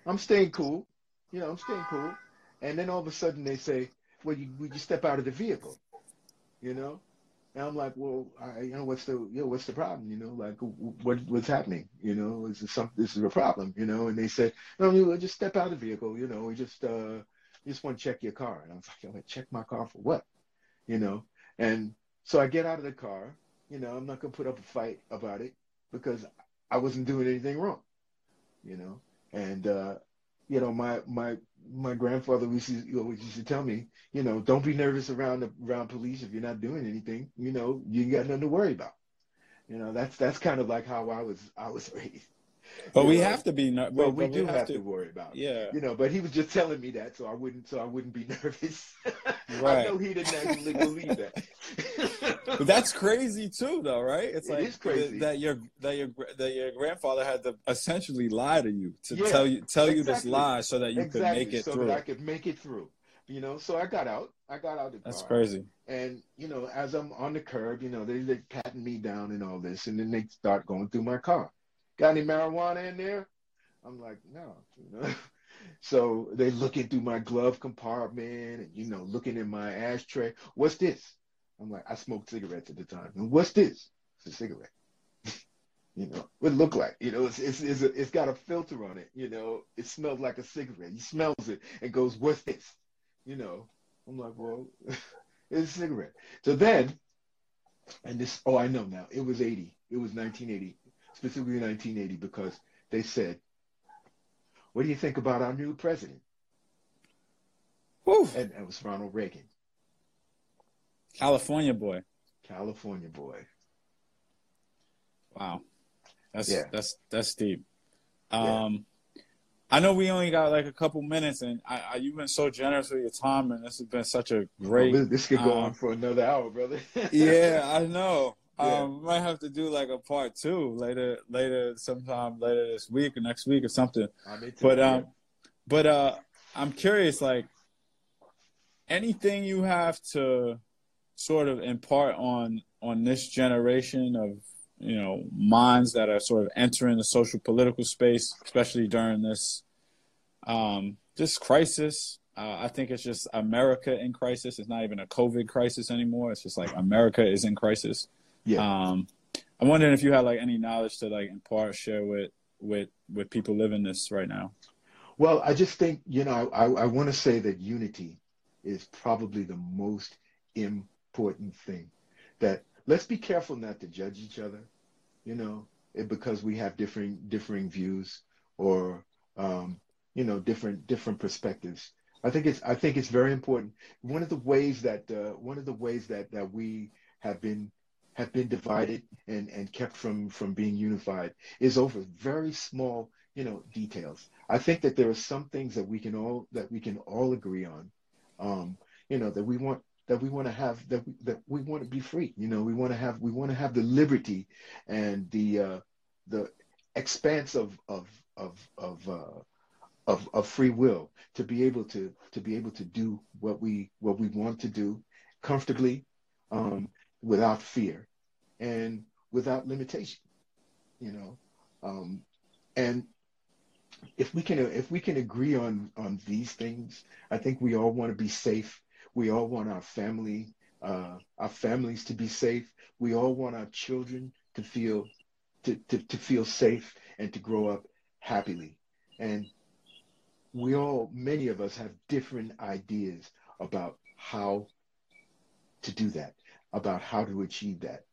C: I'm staying cool. You know, I'm staying cool, and then all of a sudden they say, "Well, you, you step out of the vehicle?" You know, and I'm like, well, I, you know, what's the, you know, what's the problem? You know, like, what, what's happening? You know, is this some, this is a problem? You know, and they said, no, you just step out of the vehicle. You know, we just, uh, just want to check your car. And I was like, check my car for what? You know, and so I get out of the car. You know, I'm not gonna put up a fight about it because I wasn't doing anything wrong. You know, and uh, you know, my my my grandfather used to, always used to tell me, you know, don't be nervous around the, around police if you're not doing anything. You know, you ain't got nothing to worry about. You know, that's that's kind of like how I was I was raised.
D: But we know? have to be.
C: No,
D: but,
C: we do we have, have to, to, worry about.
D: It. Yeah.
C: You know, but he was just telling me that, so I wouldn't, so I wouldn't be nervous.
D: Right.
C: I know he didn't actually believe that.
D: but that's crazy too, though, right? It's
C: it
D: like
C: crazy.
D: that your that your that your grandfather had to essentially lie to you to yeah, tell you tell exactly. you this lie so that you
C: exactly.
D: could make it
C: so
D: through.
C: That I could make it through. You know, so I got out. I got out the
D: That's
C: car.
D: crazy.
C: And you know, as I'm on the curb, you know, they they patting me down and all this, and then they start going through my car. Got any marijuana in there? I'm like, no. You know? so they looking through my glove compartment and you know, looking in my ashtray. What's this? I'm like, I smoked cigarettes at the time. And what's this? It's a cigarette. you know, what it look like? You know, it's it's it's, a, it's got a filter on it. You know, it smells like a cigarette. He smells it and goes, "What's this?" You know, I'm like, well, it's a cigarette. So then, and this, oh, I know now. It was 80. It was 1980, specifically 1980, because they said, "What do you think about our new president?"
D: Whew.
C: And it was Ronald Reagan.
D: California boy.
C: California boy.
D: Wow. That's
C: Yeah.
D: that's that's deep.
C: Yeah.
D: Um I know we only got like a couple minutes and I, I you've been so generous with your time and this has been such a great
C: Well, this could go
D: um,
C: on for another hour, brother.
D: Yeah, I know.
C: Yeah.
D: Um we might have to do like a part two later later sometime later this week or next week or something.
C: Too,
D: But
C: yeah.
D: um but uh I'm curious like anything you have to sort of impart on on this generation of you know minds that are sort of entering the social political space, especially during this um, this crisis. Uh, I think it's just America in crisis. It's not even a COVID crisis anymore. It's just like America is in crisis. Yeah. Um, I'm wondering if you had like any knowledge to like impart, share with with with people living this right now.
C: Well, I just think you know I I want to say that unity is probably the most important thing. That let's be careful not to judge each other, you know, because we have different differing views or um, you know different different perspectives. I think it's I think it's very important. One of the ways that uh, one of the ways that that we have been have been divided and and kept from from being unified is over very small you know details. I think that there are some things that we can all that we can all agree on. Um, you know that we want that we want to have that we, that we want to be free. You know, we want to have we want to have the liberty and the uh, the expanse of of of of uh, of, of free will to be able to to be able to do what we what we want to do comfortably um, without fear and without limitation you know um, and if we can if we can agree on on these things i think we all want to be safe we all want our family uh, our families to be safe we all want our children to feel to, to, to feel safe and to grow up happily and we all, many of us have different ideas about how to do that, about how to achieve that.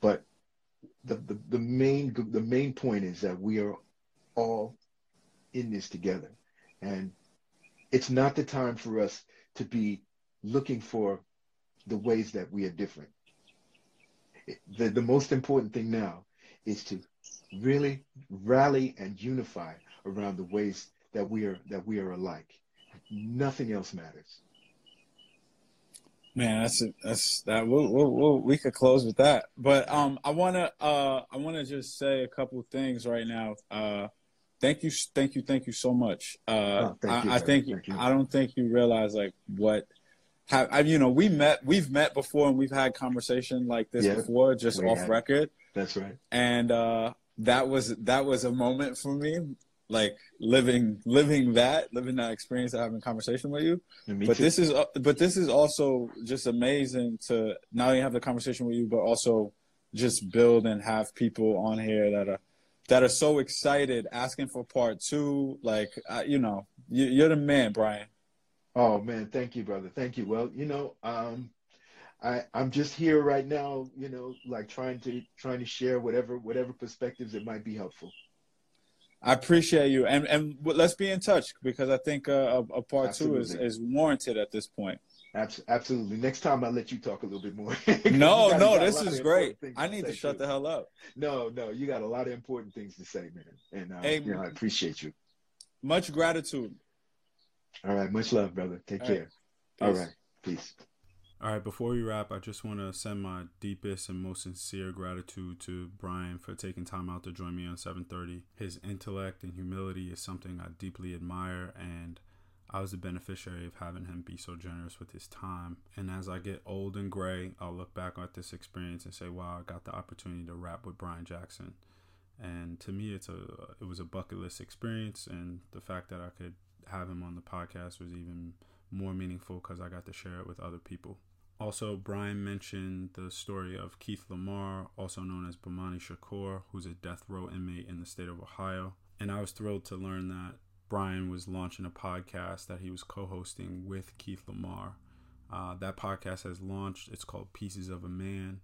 C: But the, the, the main the main point is that we are all in this together. And it's not the time for us to be looking for the ways that we are different. The, the most important thing now is to really rally and unify around the ways that we are that we are alike. Nothing else matters.
D: Man, that's that's that. We'll, we'll, we'll, we could close with that, but um, I wanna uh, I wanna just say a couple things right now. Uh, thank you, thank you, thank you so much. Uh, oh, I, you, I, think I don't think you realize like what have I, you know we met we've met before and we've had conversation like this yeah, before just off record.
C: That's right.
D: And uh, that was that was a moment for me like living living that living that experience of having conversation with you but too. this is uh, but this is also just amazing to not only have the conversation with you but also just build and have people on here that are that are so excited asking for part two like uh, you know you, you're the man brian
C: oh man thank you brother thank you well you know um I, I'm just here right now, you know, like trying to trying to share whatever whatever perspectives that might be helpful.
D: I appreciate you, and and let's be in touch because I think uh, a, a, part Absolutely. two is, is warranted at this point.
C: Absolutely. Next time I'll let you talk a little bit more.
D: no, no, this is great. I need to, to shut too. the hell up.
C: No, no, you got a lot of important things to say, man, and uh, hey, you know, I appreciate you.
D: Much gratitude.
C: All right, much love, brother. Take All care. Right. All right, peace.
B: All right, before we wrap, I just want to send my deepest and most sincere gratitude to Brian for taking time out to join me on 730. His intellect and humility is something I deeply admire, and I was the beneficiary of having him be so generous with his time. And as I get old and gray, I'll look back at this experience and say, wow, I got the opportunity to rap with Brian Jackson. And to me, it's a it was a bucket list experience, and the fact that I could have him on the podcast was even more meaningful because I got to share it with other people. Also, Brian mentioned the story of Keith Lamar, also known as Bomani Shakur, who's a death row inmate in the state of Ohio. And I was thrilled to learn that Brian was launching a podcast that he was co hosting with Keith Lamar. Uh, that podcast has launched. It's called Pieces of a Man.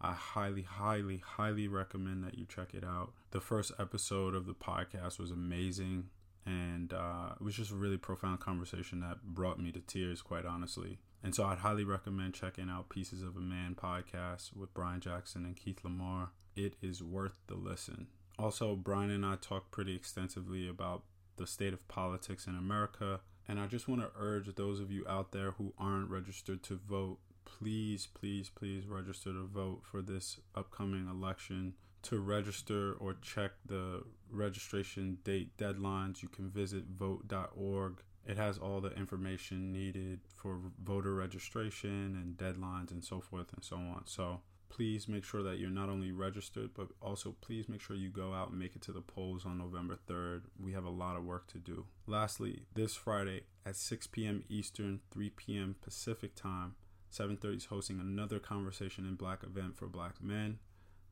B: I highly, highly, highly recommend that you check it out. The first episode of the podcast was amazing, and uh, it was just a really profound conversation that brought me to tears, quite honestly. And so I'd highly recommend checking out Pieces of a Man podcast with Brian Jackson and Keith Lamar. It is worth the listen. Also, Brian and I talked pretty extensively about the state of politics in America. And I just want to urge those of you out there who aren't registered to vote, please, please, please register to vote for this upcoming election. To register or check the registration date deadlines, you can visit vote.org It has all the information needed for voter registration and deadlines and so forth and so on. So please make sure that you're not only registered, but also please make sure you go out and make it to the polls on November 3rd. We have a lot of work to do. Lastly, this Friday at 6 p.m. Eastern, 3 p.m. Pacific time, 7:30 is hosting another conversation in Black event for Black men.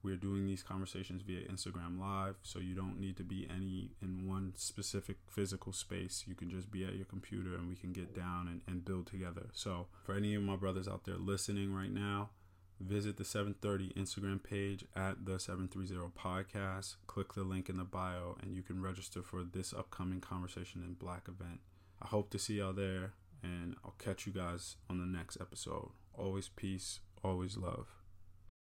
B: We're doing these conversations via Instagram Live, so you don't need to be any in one specific physical space. You can just be at your computer and we can get down and, and build together. So, for any of my brothers out there listening right now, visit the 730 Instagram page at the 730 podcast. Click the link in the bio, and you can register for this upcoming Conversation in Black event. I hope to see y'all there, and I'll catch you guys on the next episode. Always peace, always love.